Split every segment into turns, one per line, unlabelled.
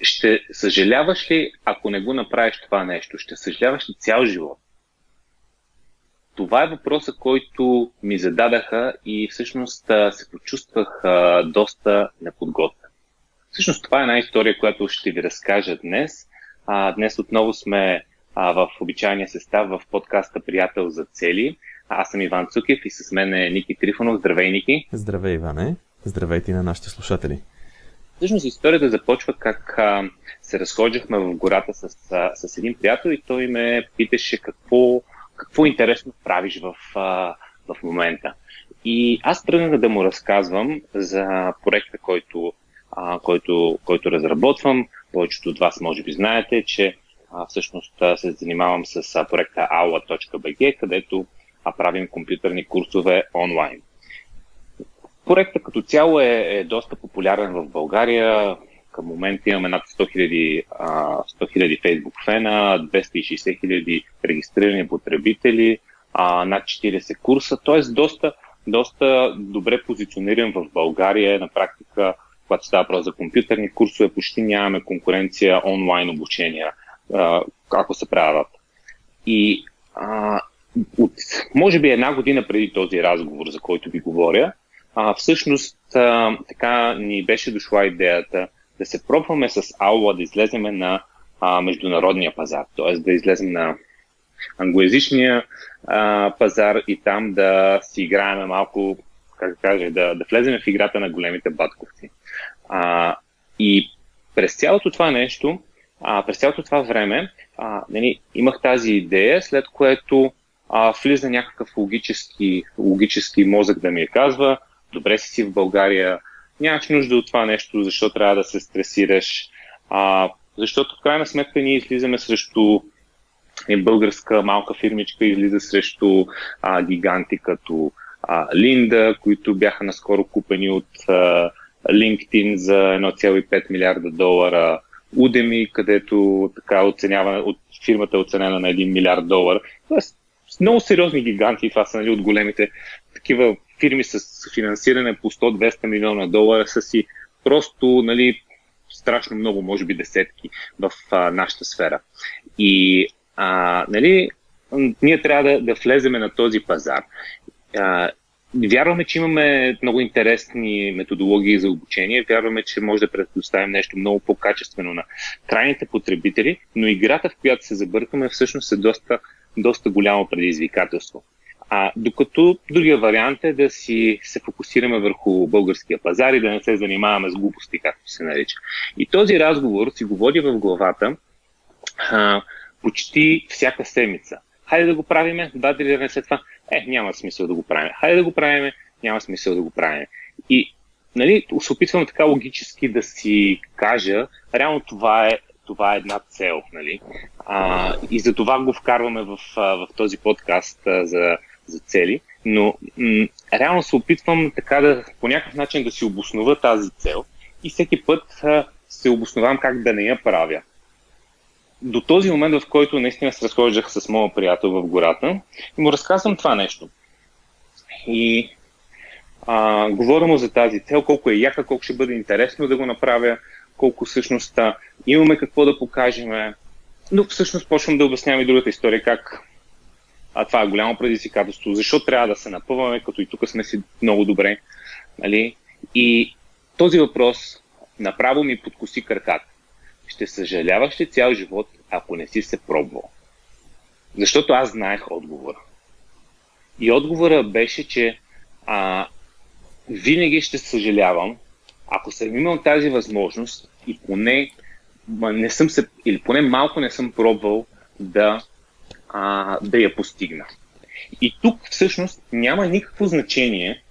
ще съжаляваш ли, ако не го направиш това нещо? Ще съжаляваш ли цял живот? Това е въпроса, който ми зададаха и всъщност се почувствах доста неподготвен. Всъщност това е една история, която ще ви разкажа днес. Днес отново сме в обичайния състав в подкаста Приятел за цели. Аз съм Иван Цукев и с мен е Ники Трифонов. Здравей, Ники!
Здравей, Иване! Здравейте на нашите слушатели!
Всъщност историята започва как а, се разхождахме в гората с, а, с един приятел и той ме питаше какво, какво интересно правиш в, а, в момента. И аз тръгнах да му разказвам за проекта, който, а, който, който разработвам. Повечето от вас може би знаете, че а, всъщност а, се занимавам с а, проекта aula.bg, където а, правим компютърни курсове онлайн. Проектът като цяло е, е доста популярен в България. Към момента имаме над 100 000, 100 000 Facebook фена, 260 000 регистрирани потребители, над 40 курса, т.е. доста, доста добре позициониран в България. На практика, когато става въпрос за компютърни курсове, почти нямаме конкуренция онлайн обучения, ако се правят. И а, от, може би една година преди този разговор, за който ви говоря, а, всъщност а, така ни беше дошла идеята да се пробваме с Аула да излезем на а, международния пазар, т.е. да излезем на англоязичния а, пазар и там да си играем малко, как да кажа, да, да влезем в играта на големите батковци. А, и през цялото това нещо, а, през цялото това време, а, нали, имах тази идея, след което а, влиза някакъв логически, логически мозък да ми я казва, добре си в България, нямаш нужда от това нещо, защо трябва да се стресираш. А, защото в крайна сметка ние излизаме срещу е българска малка фирмичка, излиза срещу а, гиганти като а, Линда, които бяха наскоро купени от а, LinkedIn за 1,5 милиарда долара. Udemy, където така оценява, от фирмата е оценена на 1 милиард долар. Тоест, много сериозни гиганти, това са нали, от големите такива фирми с финансиране по 100-200 милиона долара са си просто нали, страшно много, може би десетки в а, нашата сфера. И а, нали, ние трябва да, да влеземе на този пазар. А, Вярваме, че имаме много интересни методологии за обучение, вярваме, че може да предоставим нещо много по-качествено на крайните потребители, но играта, в която се забъркаме, всъщност е доста, доста голямо предизвикателство. А, докато другия вариант е да си се фокусираме върху българския пазар и да не се занимаваме с глупости, както се нарича. И този разговор си го води в главата а, почти всяка седмица. Хайде да го правиме, или не след това. Е, няма смисъл да го правим. Хайде да го правиме, няма смисъл да го правим. И нали, се опитвам така логически да си кажа, реално това е, това е една цел. Нали? А, и за това го вкарваме в, в този подкаст за за цели, но м- реално се опитвам така да по някакъв начин да си обоснова тази цел и всеки път а, се обосновам как да не я правя. До този момент, в който наистина се разхождах с моят приятел в гората и му разказвам това нещо. И а, говоря му за тази цел, колко е яка, колко ще бъде интересно да го направя, колко всъщност имаме какво да покажем. Но всъщност почвам да обяснявам и другата история, как а това е голямо предизвикателство. Защо трябва да се напъваме, като и тук сме си много добре. Нали? И този въпрос направо ми подкоси краката. Ще съжаляваш ли цял живот, ако не си се пробвал? Защото аз знаех отговора. И отговора беше, че а, винаги ще съжалявам, ако съм имал тази възможност и поне не съм се, или поне малко не съм пробвал да а, да я постигна. И тук всъщност няма никакво значение,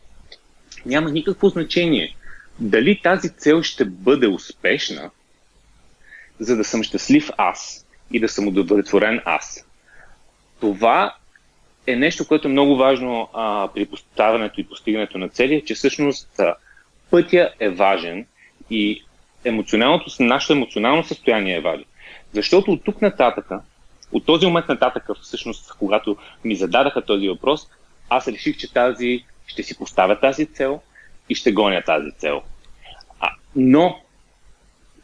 няма никакво значение дали тази цел ще бъде успешна, за да съм щастлив аз и да съм удовлетворен аз. Това е нещо, което е много важно а, при поставянето и постигането на цели, че всъщност а, пътя е важен и емоционалното, нашето емоционално състояние е важно. Защото от тук нататъка от този момент нататък, всъщност, когато ми зададаха този въпрос, аз реших, че тази, ще си поставя тази цел и ще гоня тази цел. А, но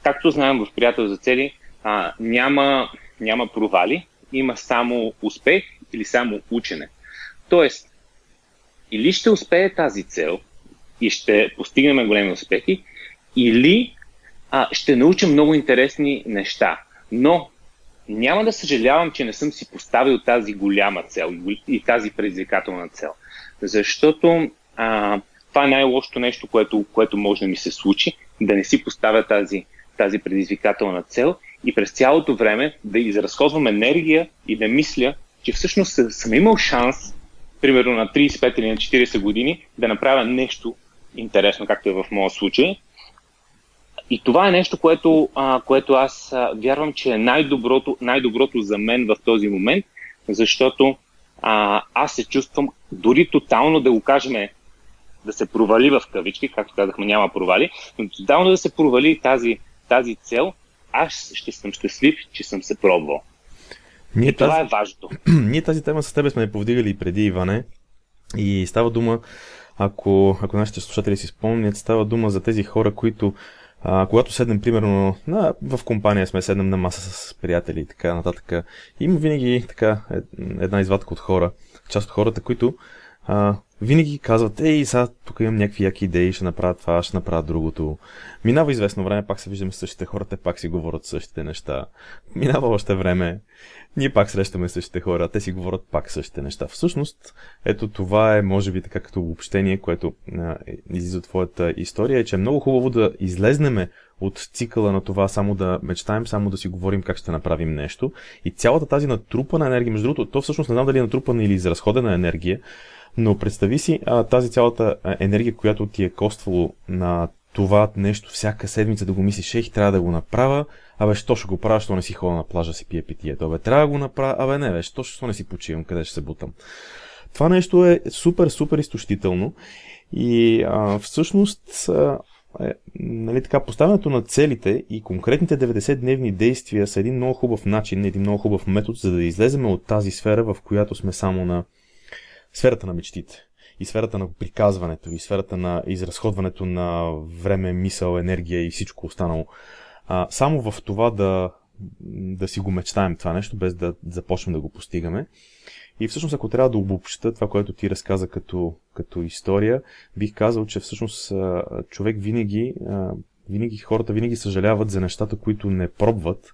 както знаем в приятел за цели, а, няма, няма провали, има само успех или само учене. Тоест, или ще успее тази цел и ще постигнем големи успехи, или а, ще научим много интересни неща. Но няма да съжалявам, че не съм си поставил тази голяма цел и тази предизвикателна цел. Защото а, това е най-лошото нещо, което, което може да ми се случи, да не си поставя тази, тази предизвикателна цел и през цялото време да изразходвам енергия и да мисля, че всъщност съм имал шанс, примерно на 35 или на 40 години, да направя нещо интересно, както е в моя случай. И това е нещо, което, а, което аз а, вярвам, че е най-доброто, най-доброто за мен в този момент, защото а, аз се чувствам дори тотално да го кажем да се провали в кавички, както казахме, няма провали, но тотално да се провали тази, тази цел, аз ще съм щастлив, че съм се пробвал. Ние и тази... това е важното.
Ние тази тема с тебе сме повдигали и преди, Иване. И става дума, ако, ако нашите слушатели си спомнят, става дума за тези хора, които а, когато седнем, примерно, на, в компания сме, седнем на маса с приятели и така нататък, има винаги така една извадка от хора, част от хората, които а, винаги казват, ей, сега тук имам някакви яки идеи, ще направя това, ще направя другото. Минава известно време, пак се виждаме същите хора, те пак си говорят същите неща. Минава още време, ние пак срещаме същите хора, те си говорят пак същите неща. Всъщност, ето това е, може би, така като обобщение, което а, излиза от твоята история, е, че е много хубаво да излезнеме от цикъла на това само да мечтаем, само да си говорим как ще направим нещо. И цялата тази натрупана енергия, между другото, то всъщност не знам дали е натрупана или изразходена енергия, но представи си а, тази цялата енергия, която ти е коствало на това нещо всяка седмица да го мислиш, ей, трябва да го направя, абе, що ще го правя, що не си ходя на плажа си пия питието, абе, трябва да го направя, абе, не, бе, що, що не си почивам, къде ще се бутам. Това нещо е супер, супер изтощително и а, всъщност а, е, нали така, поставянето на целите и конкретните 90-дневни действия са един много хубав начин, един много хубав метод, за да излезем от тази сфера, в която сме само на сферата на мечтите и сферата на приказването, и сферата на изразходването на време, мисъл, енергия и всичко останало. А, само в това да, да си го мечтаем това нещо, без да започнем да го постигаме. И всъщност, ако трябва да обобща това, което ти разказа като, като история, бих казал, че всъщност човек винаги, винаги, хората винаги съжаляват за нещата, които не пробват,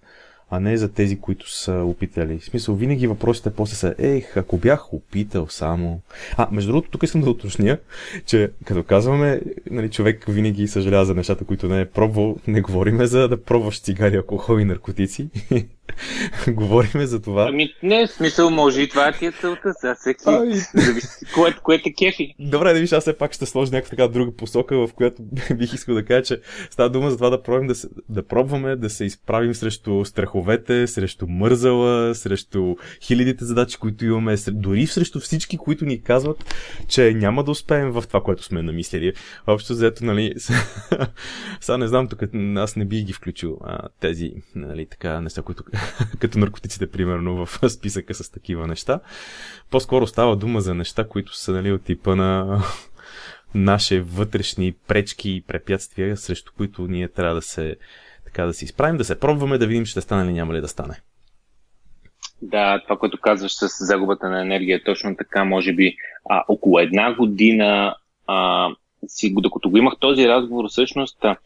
а не за тези, които са опитали. В смисъл, винаги въпросите после са, ех, ако бях опитал само. А, между другото, тук искам да уточня, че като казваме, нали, човек винаги съжалява за нещата, които не е пробвал, не говориме за да пробваш цигари, алкохол и наркотици. Говориме за това.
Ами, не, в смисъл, може и това ти е целта. За всеки, ами... кое, кое те кефи.
Добре, да виж, аз все пак ще сложа някаква така друга посока, в която бих искал да кажа, че става дума за това да пробваме да, се, да пробваме да се изправим срещу страховете, срещу мързала, срещу хилядите задачи, които имаме, дори срещу всички, които ни казват, че няма да успеем в това, което сме намислили. Общо взето, нали, сега не знам, тук аз не бих ги включил а, тези, нали, така, неща, които като наркотиците, примерно, в списъка с такива неща. По-скоро става дума за неща, които са нали, от типа на наши вътрешни пречки и препятствия, срещу които ние трябва да се, така да се изправим, да се пробваме, да видим ще стане или няма ли да стане.
Да, това, което казваш с загубата на енергия, точно така, може би а, около една година, а, си, докато го имах този разговор, всъщност а,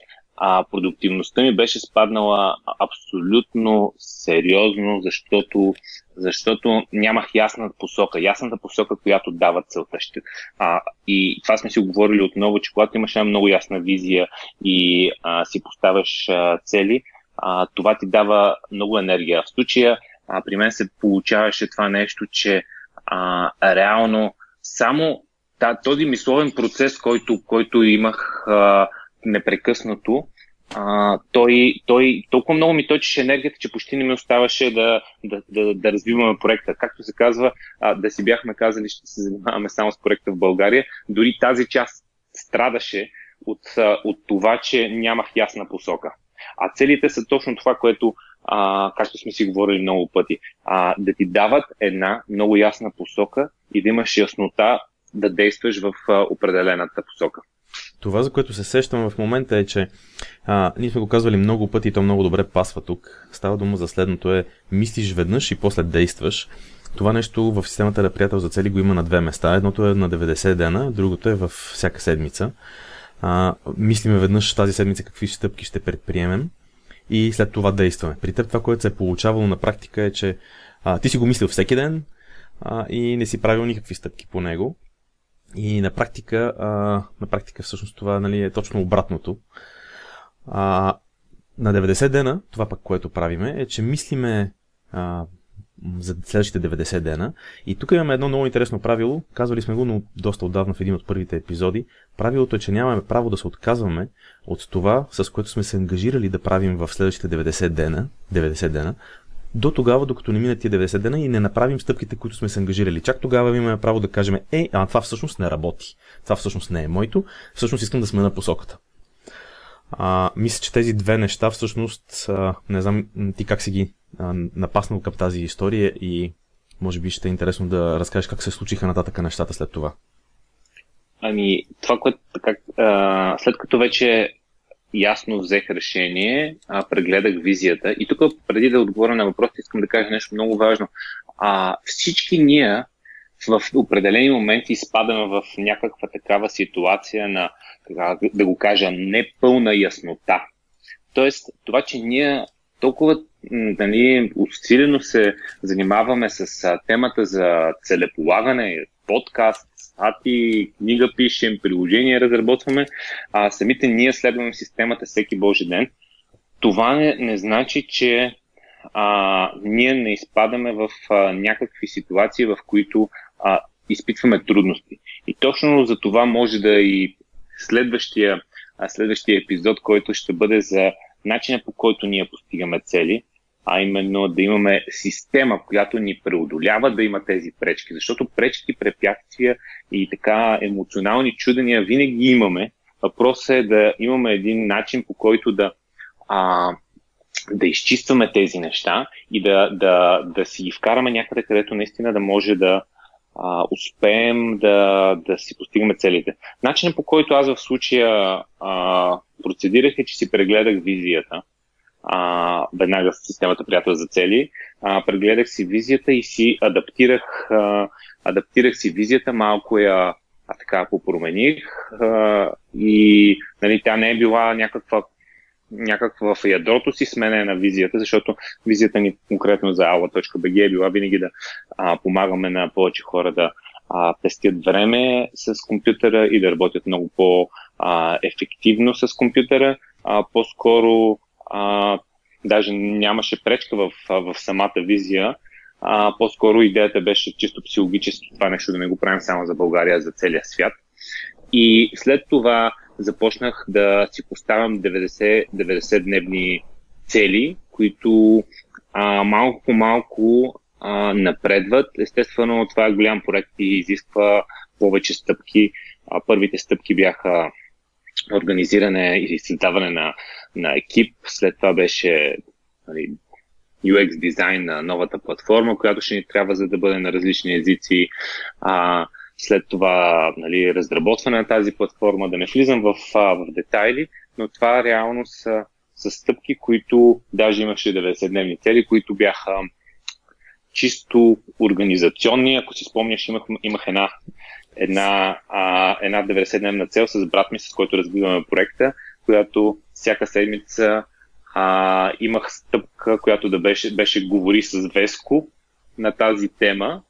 продуктивността ми беше спаднала абсолютно сериозно, защото, защото нямах ясна посока, ясната посока, която дава целта. А, и това сме си говорили отново, че когато имаш една много ясна визия и а, си поставяш а, цели, а, това ти дава много енергия. В случая а, при мен се получаваше това нещо, че а, реално само този мисловен процес, който, който имах а, непрекъснато, а, той, той толкова много ми точеше енергията, че почти не ми оставаше да, да, да, да развиваме проекта. Както се казва, а, да си бяхме казали, ще се занимаваме само с проекта в България. Дори тази част страдаше от, от това, че нямах ясна посока. А целите са точно това, което, а, както сме си говорили много пъти, а, да ти дават една много ясна посока и да имаш яснота да действаш в а, определената посока.
Това, за което се сещам в момента е, че а, ние сме го казвали много пъти и то много добре пасва тук. Става дума за следното е мислиш веднъж и после действаш. Това нещо в системата на приятел за цели го има на две места. Едното е на 90 дена, другото е в всяка седмица. А, мислиме веднъж тази седмица какви стъпки ще предприемем и след това действаме. При теб това, което се е получавало на практика е, че а, ти си го мислил всеки ден а, и не си правил никакви стъпки по него. И на практика, а, на практика всъщност това нали, е точно обратното. А, на 90 дена, това пък което правиме, е, че мислиме а, за следващите 90 дена. И тук имаме едно много интересно правило. Казвали сме го, но доста отдавна в един от първите епизоди. Правилото е, че нямаме право да се отказваме от това, с което сме се ангажирали да правим в следващите 90 дена, 90 дена, до тогава, докато не минат тия 90 дена и не направим стъпките, които сме се ангажирали. Чак тогава имаме право да кажем, е, а това всъщност не работи. Това всъщност не е моето. Всъщност искам да сме на посоката. А, мисля, че тези две неща всъщност, а, не знам ти как си ги а, напаснал към тази история и може би ще е интересно да разкажеш как се случиха нататък нещата след това.
Ами, това, което така, а, след като вече ясно взех решение, а, прегледах визията. И тук, преди да отговоря на въпроса, искам да кажа нещо много важно. А, всички ние в определени моменти изпадаме в някаква такава ситуация на, да го кажа, непълна яснота. Тоест, това, че ние толкова нали, усилено се занимаваме с темата за целеполагане, подкаст, стати, книга пишем, приложение разработваме, а самите ние следваме системата всеки Божи ден. Това не, не значи, че а, ние не изпадаме в а, някакви ситуации, в които а, изпитваме трудности. И точно за това може да и следващия, а, следващия епизод, който ще бъде за начина по който ние постигаме цели, а именно да имаме система, която ни преодолява да има тези пречки. Защото пречки, препятствия и така емоционални чудения винаги имаме. Въпросът е да имаме един начин по който да, а, да изчистваме тези неща и да, да, да си вкараме някъде, където наистина да може да а, успеем да, да си постигаме целите. Начинът по който аз в случая а, процедирах е, че си прегледах визията а, веднага с системата приятел за цели. А, прегледах си визията и си адаптирах, а, адаптирах си визията, малко я а така попромених а, и нали, тя не е била някаква някаква в ядрото си смене на визията, защото визията ни конкретно за aula.bg е била винаги да а, помагаме на повече хора да а, пестят време с компютъра и да работят много по-ефективно с компютъра. А, по-скоро а, даже нямаше пречка в, в самата визия, а, по-скоро идеята беше чисто психологически това нещо да не го правим само за България, а за целия свят. И след това започнах да си поставям 90, 90 дневни цели, които а, малко по малко напредват. Естествено, това е голям проект и изисква повече стъпки. А, първите стъпки бяха организиране и създаване на, на екип. След това беше нали, UX дизайн на новата платформа, която ще ни трябва за да бъде на различни езици. А, след това нали, разработване на тази платформа, да не влизам в, в детайли, но това реално са, са стъпки, които даже имаше 90-дневни цели, които бяха чисто организационни. Ако си спомняш, имах, имах една една, а, една 90-дневна цел с брат ми, с който разбиваме проекта, която всяка седмица а, имах стъпка, която да беше, беше говори с Веско на тази тема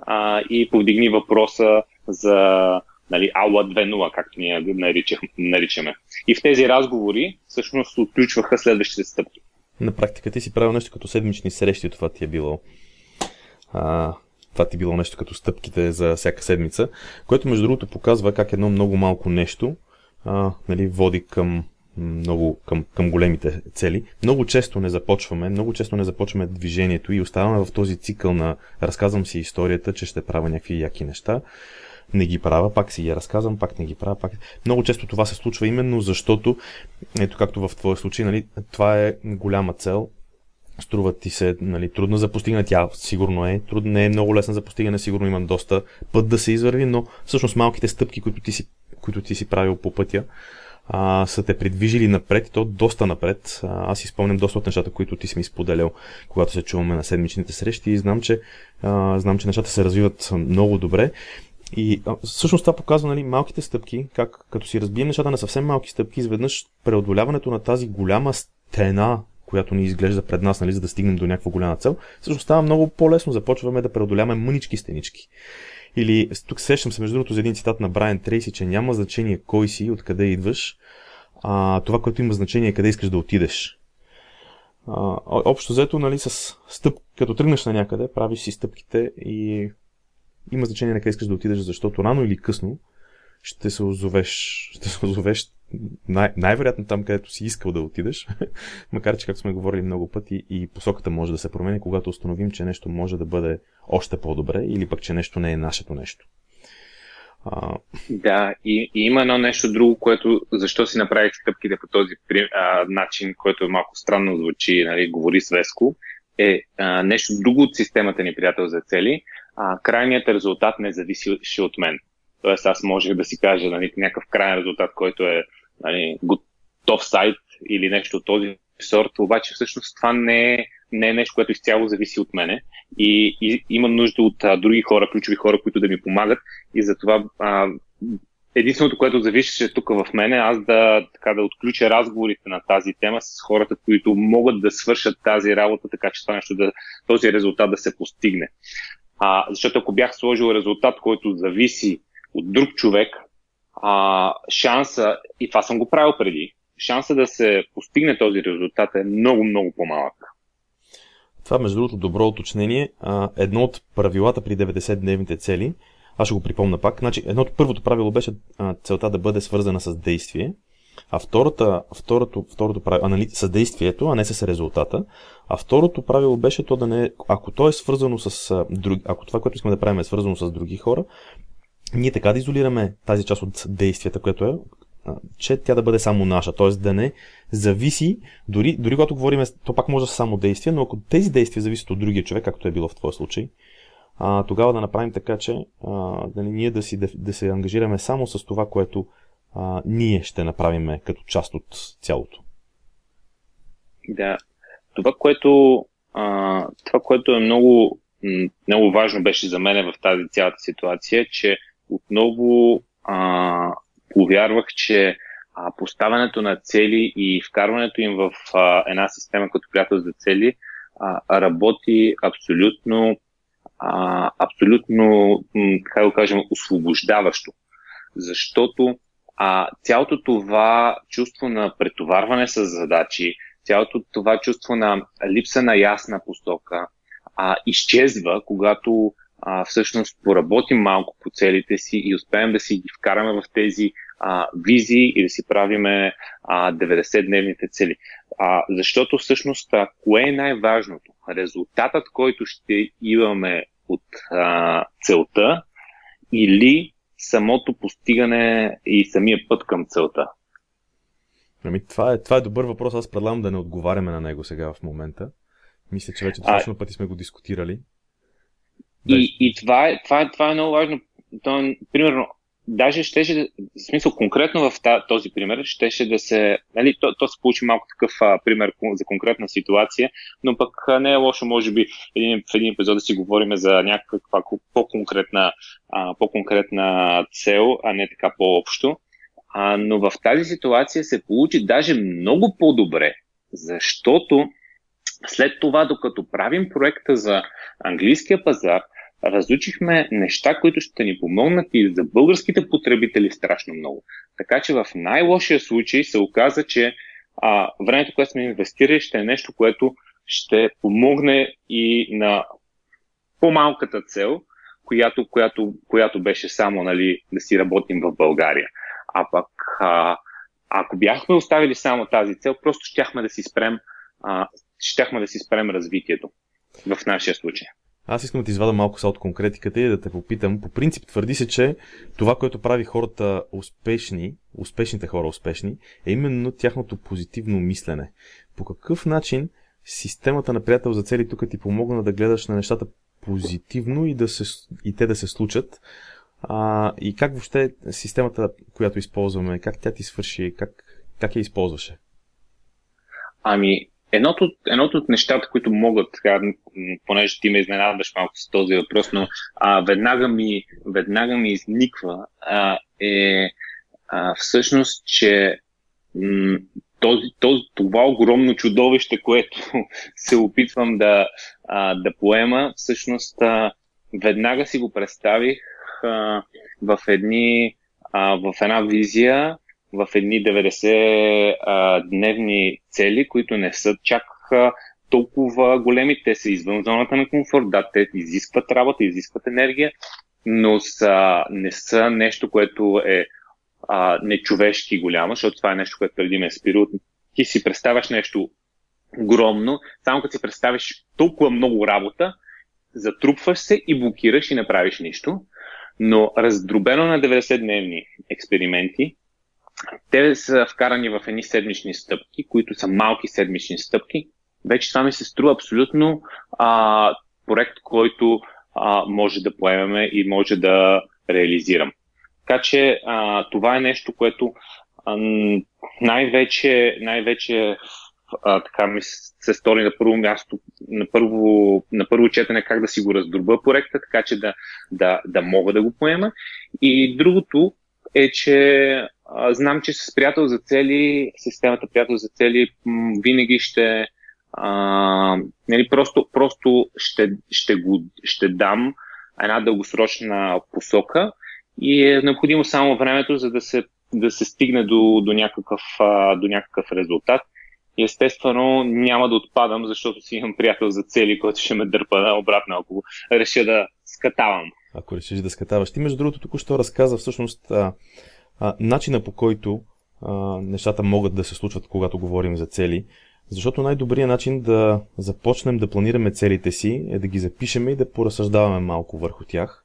а, и повдигни въпроса за нали, Ауа 2.0, както ние наричаме. И в тези разговори всъщност отключваха следващите стъпки.
На практика ти си правил нещо като седмични срещи, това ти е било. А, това ти било нещо като стъпките за всяка седмица, което между другото показва как едно много малко нещо а, нали, води към много към, към големите цели. Много често не започваме, много често не започваме движението и оставаме в този цикъл на разказвам си историята, че ще правя някакви яки неща. Не ги правя, пак си я разказвам, пак не ги правя, пак. Много често това се случва именно защото, ето както в твоя случай, нали, това е голяма цел, струва ти се нали, трудно за постигане. Тя сигурно е, трудно не е много лесна за постигане, сигурно има доста път да се извърви, но всъщност малките стъпки, които ти си, които ти си правил по пътя, а, са те придвижили напред и то доста напред. Аз си спомням доста от нещата, които ти си ми споделял, когато се чуваме на седмичните срещи и знам, че, а, знам, че нещата се развиват много добре. И всъщност това показва нали, малките стъпки, как като си разбием нещата на съвсем малки стъпки, изведнъж преодоляването на тази голяма стена, която ни изглежда пред нас, нали, за да стигнем до някаква голяма цел, всъщност става много по-лесно. Започваме да преодоляваме мънички стенички. Или тук сещам се между другото за един цитат на Брайан Трейси, че няма значение кой си, откъде идваш, а това, което има значение е къде искаш да отидеш. А, общо взето, нали, с стъп, като тръгнеш на някъде, правиш си стъпките и има значение на къде искаш да отидеш, защото рано или късно ще се озовеш, ще се озовеш най- най-вероятно там, където си искал да отидеш, макар че, както сме говорили много пъти, и посоката може да се промени, когато установим, че нещо може да бъде още по-добре или пък, че нещо не е нашето нещо.
А... Да, и, и има едно нещо друго, което защо си направих стъпките по този а, начин, който е малко странно звучи, нали, говори свеско, е а, нещо друго от системата ни, приятел за цели. А, крайният резултат не зависи от мен. Тоест аз можех да си кажа нали, някакъв крайен резултат, който е нали, готов сайт или нещо от този сорт, обаче всъщност това не е, не е нещо, което изцяло зависи от мене и, и имам нужда от а, други хора, ключови хора, които да ми помагат и затова а, единственото, което зависеше тук в мене, аз да, така, да отключа разговорите на тази тема с хората, които могат да свършат тази работа, така че това нещо да, този резултат да се постигне. А, защото ако бях сложил резултат, който зависи от друг човек, а, шанса, и това съм го правил преди, шанса да се постигне този резултат е много, много по-малък.
Това, между другото, добро уточнение. А, едно от правилата при 90-дневните цели, аз ще го припомня пак, значи едното, първото правило беше а, целта да бъде свързана с действие, а втората, второто, второто правило, нали, с действието, а не с резултата. А второто правило беше то да не, ако то е свързано с а, други, ако това, което искаме да правим е свързано с други хора, ние така да изолираме тази част от действията, което е, че тя да бъде само наша, т.е. да не зависи, дори, дори когато говорим, то пак може да са само действия, но ако тези действия зависят от другия човек, както е било в твоя случай, а, тогава да направим така, че а, да, ние да, си, да, да се ангажираме само с това, което а, ние ще направим като част от цялото.
Да, това, което, а, това, което е много, много важно беше за мен в тази цялата ситуация, че отново а, повярвах, че а, поставянето на цели и вкарването им в а, една система като приятел за цели а, работи абсолютно, а, абсолютно, как да кажем, освобождаващо. Защото а, цялото това чувство на претоварване с задачи, цялото това чувство на липса на ясна постока а, изчезва, когато а, всъщност поработим малко по целите си и успеем да си ги вкараме в тези а, визии и да си правиме а, 90-дневните цели. А, защото всъщност а, кое е най-важното? Резултатът, който ще имаме от а, целта или самото постигане и самия път към целта?
Ами, това, е, това е добър въпрос. Аз предлагам да не отговаряме на него сега в момента. Мисля, че вече достатъчно пъти сме го дискутирали.
И, и това, е, това, е, това е много важно. То, примерно, даже щеше, в смисъл конкретно в този пример, щеше да се, нали, то, то се получи малко такъв а, пример за конкретна ситуация, но пък а, не е лошо, може би, един, в един епизод да си говорим за някаква по-конкретна, а, по-конкретна цел, а не така по-общо. А, но в тази ситуация се получи даже много по-добре, защото след това, докато правим проекта за английския пазар, разучихме неща, които ще ни помогнат и за българските потребители страшно много. Така че в най-лошия случай се оказа, че а, времето, което сме инвестирали, ще е нещо, което ще помогне и на по-малката цел, която, която, която беше само нали, да си работим в България. А пък, а, ако бяхме оставили само тази цел, просто щяхме да си спрем, а, щяхме да си спрем развитието в нашия случай.
Аз искам да ти извада малко са от конкретиката и да те попитам. По принцип твърди се, че това, което прави хората успешни, успешните хора успешни, е именно тяхното позитивно мислене. По какъв начин системата на приятел за цели тук ти помогна да гледаш на нещата позитивно и, да се, и те да се случат. А, и как въобще системата, която използваме, как тя ти свърши, как, как я използваше?
Ами, едното, едното от нещата, които могат, така, понеже ти ме изненадваш малко с този въпрос, но а, веднага, ми, веднага ми изниква, а, е а, всъщност, че м- този, този, това огромно чудовище, което се опитвам да, а, да поема, всъщност а, веднага си го представих а, в, едни, а, в една визия, в едни 90 а, дневни цели, които не са чак толкова големи. Те са извън зоната на комфорт. Да, те изискват работа, изискват енергия, но са, не са нещо, което е а, нечовешки голямо, защото това е нещо, което преди ме е спирало. Ти си представяш нещо огромно, само като си представиш толкова много работа, затрупваш се и блокираш и не правиш нищо. Но раздробено на 90-дневни експерименти, те са вкарани в едни седмични стъпки, които са малки седмични стъпки. Вече това ми се струва абсолютно а, проект, който а, може да поемеме и може да реализирам. Така че а, това е нещо, което а, най-вече, най-вече а, така ми се стори на първо място, на първо, на първо четене как да си го раздроба проекта, така че да, да, да мога да го поема. И другото е, че знам, че с приятел за цели, системата приятел за цели винаги ще а, нали, просто, просто ще, ще, го, ще дам една дългосрочна посока и е необходимо само времето, за да се, да се стигне до, до, някакъв, до някакъв резултат. Естествено няма да отпадам, защото си имам приятел за цели, който ще ме дърпа обратно, ако реша да скатавам.
Ако решиш да скатаваш. Ти, между другото, току-що разказа всъщност а, а, начина по който а, нещата могат да се случват, когато говорим за цели. Защото най-добрият начин да започнем да планираме целите си е да ги запишеме и да поразсъждаваме малко върху тях.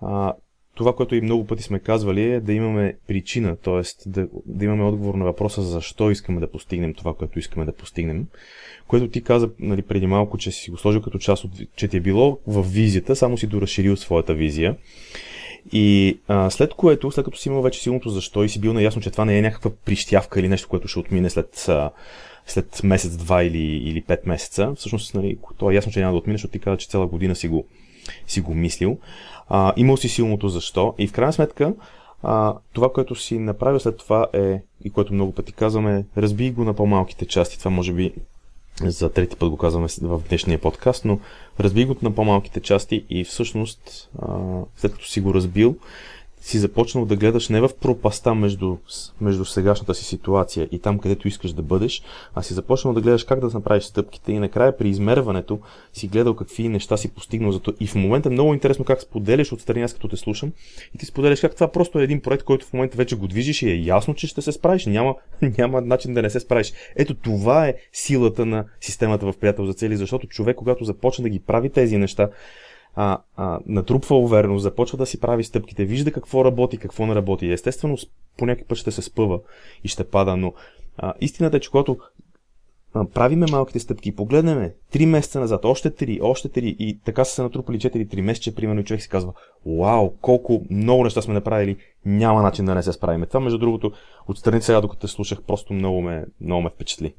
А, това, което и много пъти сме казвали е да имаме причина, т.е. Да, да имаме отговор на въпроса защо искаме да постигнем това, което искаме да постигнем. Което ти каза нали, преди малко, че си го сложил като част от, че ти е било в визията, само си доразширил своята визия. И а, след което, след като си имал вече силното защо и си бил наясно, че това не е някаква прищявка или нещо, което ще отмине след, след месец, два или, или пет месеца, всъщност нали, то е ясно, че няма да отмине, защото ти каза, че цяла година си го, си го мислил. А, имал си силното защо и в крайна сметка а, това, което си направил след това е, и което много пъти казваме, разбий го на по-малките части. Това може би за трети път го казваме в днешния подкаст, но разбий го на по-малките части и всъщност, а, след като си го разбил, си започнал да гледаш не в пропаста между, между сегашната си ситуация и там, където искаш да бъдеш, а си започнал да гледаш как да направиш стъпките и накрая при измерването си гледал какви неща си постигнал. Зато и в момента е много интересно как споделяш от страни, аз като те слушам и ти споделяш как това просто е един проект, който в момента вече го движиш и е ясно, че ще се справиш. Няма, няма начин да не се справиш. Ето това е силата на системата в приятел за цели, защото човек, когато започне да ги прави тези неща, а, а, натрупва увереност, започва да си прави стъпките, вижда какво работи, какво не работи. Естествено, по някакъв път ще се спъва и ще пада, но а, истината е, че когато правиме малките стъпки, погледнеме 3 месеца назад, още 3, още 3 и така са се натрупали 4-3 месеца, примерно човек си казва, вау, колко много неща сме направили, няма начин да не се справим. Това, между другото, отстрани сега, докато те слушах, просто много ме, много ме впечатли.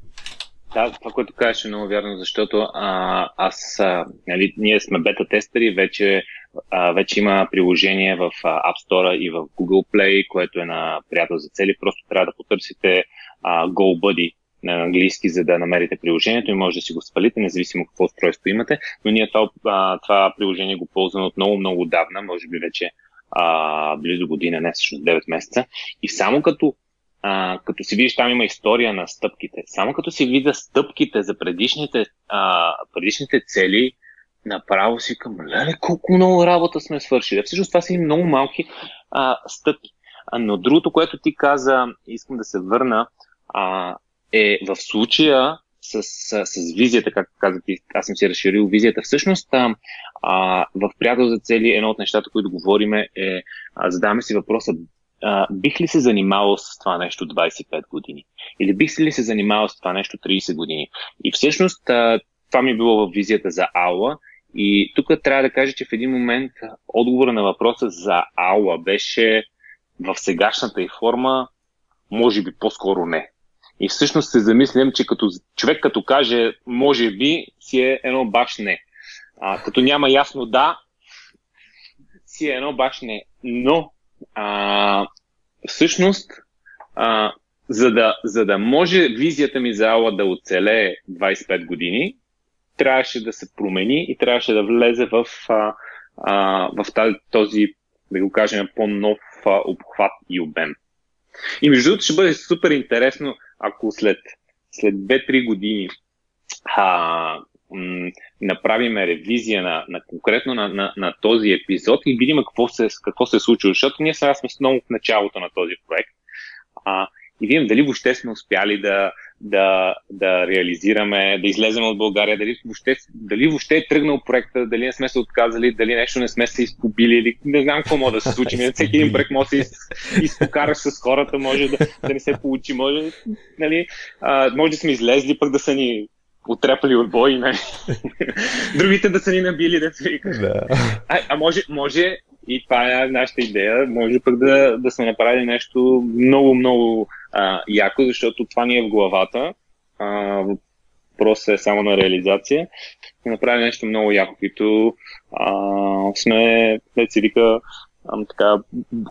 Да, това, което кажеш е много вярно, защото а, аз, а, нали, ние сме бета-тестери, вече, а, вече има приложение в а, App Store и в Google Play, което е на приятел за цели. Просто трябва да потърсите а, GoBuddy на английски, за да намерите приложението и може да си го свалите, независимо какво устройство имате. Но ние това, а, това приложение го ползваме от много, много давна, може би вече а, близо година, не всъщност 9 месеца. И само като а, като си видиш, там има история на стъпките. Само като си видя стъпките за предишните, а, предишните цели, направо си към, леле, колко много работа сме свършили. Всъщност това са и много малки а, стъпки. А, но другото, което ти каза, искам да се върна, а, е в случая с, с, с визията, както казах, аз съм си разширил визията. Всъщност, а, а, в приятел за цели едно от нещата, които говориме е, а, задаваме си въпроса а, бих ли се занимавал с това нещо 25 години? Или бих ли се занимавал с това нещо 30 години? И всъщност а, това ми е било в визията за Ауа. И тук трябва да кажа, че в един момент отговора на въпроса за Ауа беше в сегашната и форма, може би по-скоро не. И всъщност се замислям, че като човек като каже може би, си е едно баш не. А, като няма ясно да, си е едно баш не. Но а, всъщност, а, за, да, за да може визията ми за Ала да оцелее 25 години, трябваше да се промени и трябваше да влезе в, а, а, в този, да го кажем, по-нов а, обхват и обем. И между другото ще бъде супер интересно, ако след, след 2-3 години а, м- направим ревизия на, на конкретно на, на, на този епизод и видим какво се, какво се е случило, защото ние сега сме много в началото на този проект. А, и видим дали въобще сме успяли да, да, да реализираме, да излезем от България, дали въобще, дали въобще е тръгнал проекта, дали не сме се отказали, дали нещо не сме се изпобили, или не знам какво може да се случи. Всеки един проект може да се изпокараш с хората, може да, да не се получи, може, нали, а, може да сме излезли, пък да са ни отрепали от бой, нали? другите да са ни набили, да се вика. Да. А, а може, може и това е нашата идея, може пък да, да сме направили нещо много, много а, яко, защото това ни е в главата. А, въпросът е само на реализация. Да направим нещо много яко, като а, сме, не си вика, така,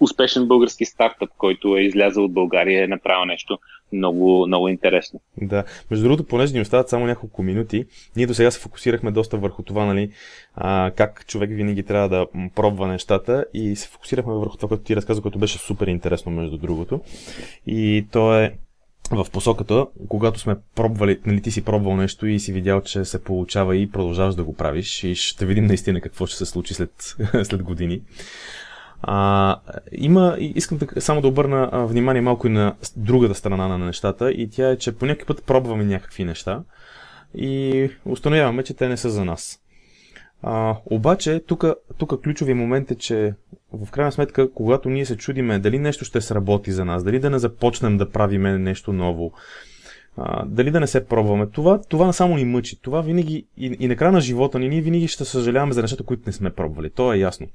успешен български стартъп, който е излязъл от България и е направил нещо много, много интересно.
Да. Между другото, понеже ни остават само няколко минути, ние до сега се фокусирахме доста върху това, нали, а, как човек винаги трябва да пробва нещата и се фокусирахме върху това, което ти разказа, което беше супер интересно, между другото. И то е в посоката, когато сме пробвали, нали ти си пробвал нещо и си видял, че се получава и продължаваш да го правиш и ще видим наистина какво ще се случи след, след години. А, има, искам да, само да обърна а, внимание малко и на другата страна на нещата и тя е, че по някакъв път пробваме някакви неща и установяваме, че те не са за нас. А, обаче, тук ключови момент е, че в крайна сметка, когато ние се чудиме дали нещо ще сработи за нас, дали да не започнем да правиме нещо ново, а, дали да не се пробваме, това, това само ни мъчи. Това винаги и, и на края на живота ни, ние винаги ще съжаляваме за нещата, които не сме пробвали. То е ясно.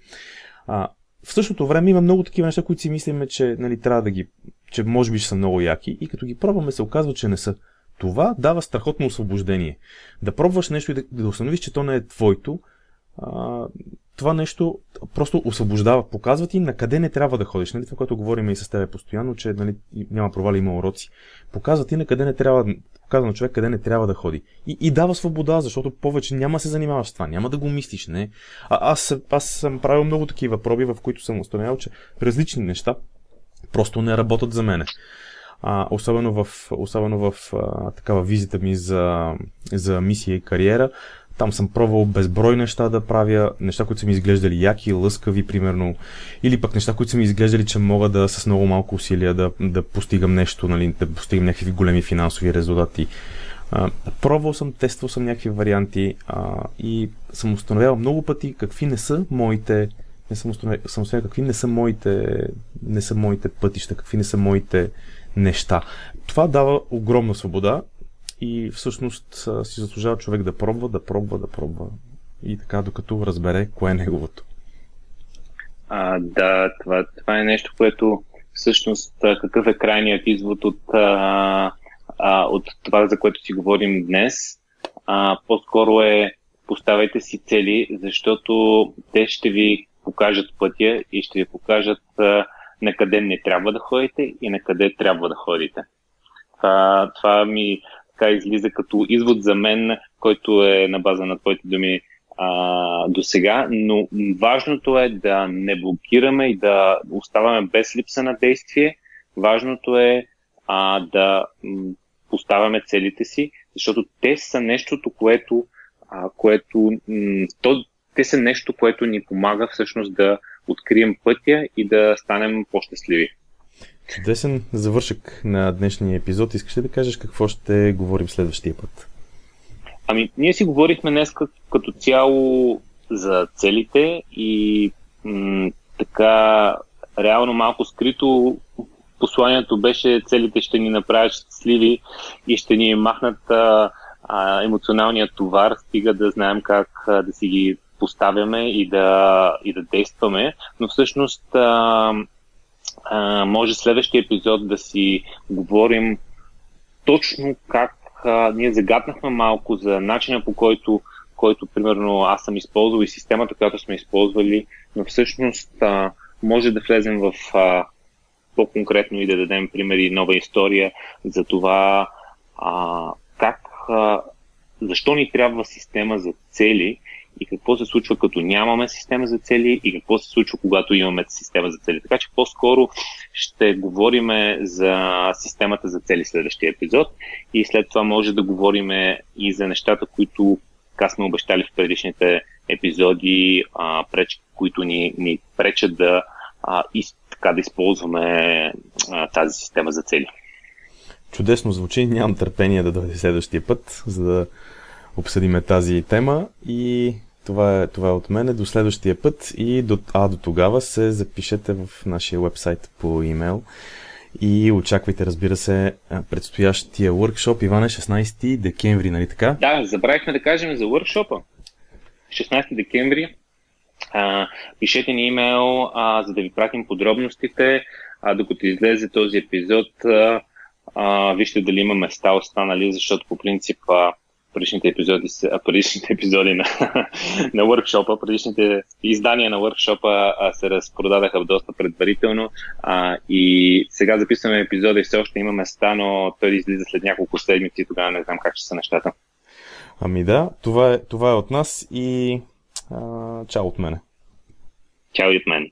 А, в същото време има много такива неща, които си мислиме, че нали, трябва да ги, че може би ще са много яки и като ги пробваме се оказва, че не са. Това дава страхотно освобождение. Да пробваш нещо и да, да установиш, че то не е твоето, а, това нещо просто освобождава, показва ти на къде не трябва да ходиш. Нали? Това, което говорим и с теб постоянно, че нали, няма провали, има уроци. Показва ти на къде не трябва, показва на човек къде не трябва да ходи. И, и дава свобода, защото повече няма се занимаваш с това, няма да го мислиш. Не? А, аз, аз съм правил много такива проби, в които съм установявал, че различни неща просто не работят за мене. А, особено в, особено в а, такава визита ми за, за мисия и кариера, там съм пробвал безброй неща да правя, неща, които са ми изглеждали яки, лъскави, примерно, или пък неща, които са ми изглеждали, че мога да с много малко усилия да, да постигам нещо, нали, да постигам някакви големи финансови резултати. А, пробвал съм, тествал съм някакви варианти а, и съм установявал много пъти какви не са моите не съм установявал, съм установявал какви не са моите не са моите пътища, какви не са моите неща. Това дава огромна свобода и всъщност си заслужава човек да пробва, да пробва, да пробва и така докато разбере кое е неговото.
А, да, това, това е нещо, което всъщност какъв е крайният извод от, а, а, от това, за което си говорим днес. А, по-скоро е поставяйте си цели, защото те ще ви покажат пътя и ще ви покажат а, на къде не трябва да ходите и на къде трябва да ходите. Това, това ми така излиза като извод за мен, който е на база на твоите думи а, до сега, но важното е да не блокираме и да оставаме без липса на действие. Важното е а, да поставяме целите си, защото те са нещото, което, а, което м, то, те са нещо, което ни помага всъщност да открием пътя и да станем по-щастливи.
Чудесен завършък на днешния епизод. Искаш ли да кажеш какво ще говорим следващия път?
Ами, ние си говорихме днес като цяло за целите и м- така реално малко скрито посланието беше целите ще ни направят щастливи и ще ни махнат а, а, емоционалния товар, стига да знаем как а, да си ги поставяме и да, и да действаме. Но всъщност а, а, може следващия епизод да си говорим точно как а, ние загаднахме малко за начина по който, който примерно аз съм използвал и системата, която сме използвали, но всъщност а, може да влезем в а, по-конкретно и да дадем примери нова история за това а, как, а, защо ни трябва система за цели и какво се случва като нямаме система за цели и какво се случва когато имаме система за цели. Така че по-скоро ще говорим за системата за цели следващия епизод и след това може да говорим и за нещата, които така сме обещали в предишните епизоди, а, преч, които ни, ни пречат да, а, и, така, да използваме а, тази система за цели.
Чудесно звучи, нямам търпение да дойде следващия път, за да обсъдиме тази тема и това е, това е от мене. До следващия път и до, а до тогава се запишете в нашия вебсайт по имейл и очаквайте, разбира се, предстоящия workshop Иване 16 декември, нали така?
Да, забравихме да кажем за workshop 16 декември. А, пишете ни имейл, а, за да ви пратим подробностите. А, докато излезе този епизод, а, а, вижте дали има места останали, защото по принцип а, предишните епизоди, предишните епизоди на, на workshop предишните издания на workshop се разпродадаха доста предварително а, и сега записваме епизода и все още има места, но той излиза след няколко седмици и тогава не знам как ще са нещата.
Ами да, това е, това е от нас и а, чао от мене.
Чао и от мен.